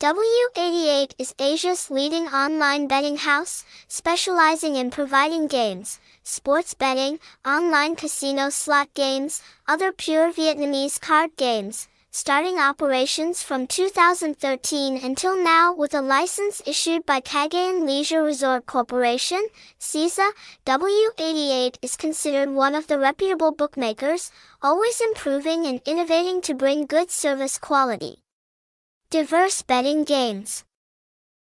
W88 is Asia's leading online betting house, specializing in providing games, sports betting, online casino slot games, other pure Vietnamese card games, starting operations from 2013 until now with a license issued by Cagayan Leisure Resort Corporation, CEZA, W88 is considered one of the reputable bookmakers, always improving and innovating to bring good service quality. Diverse betting games.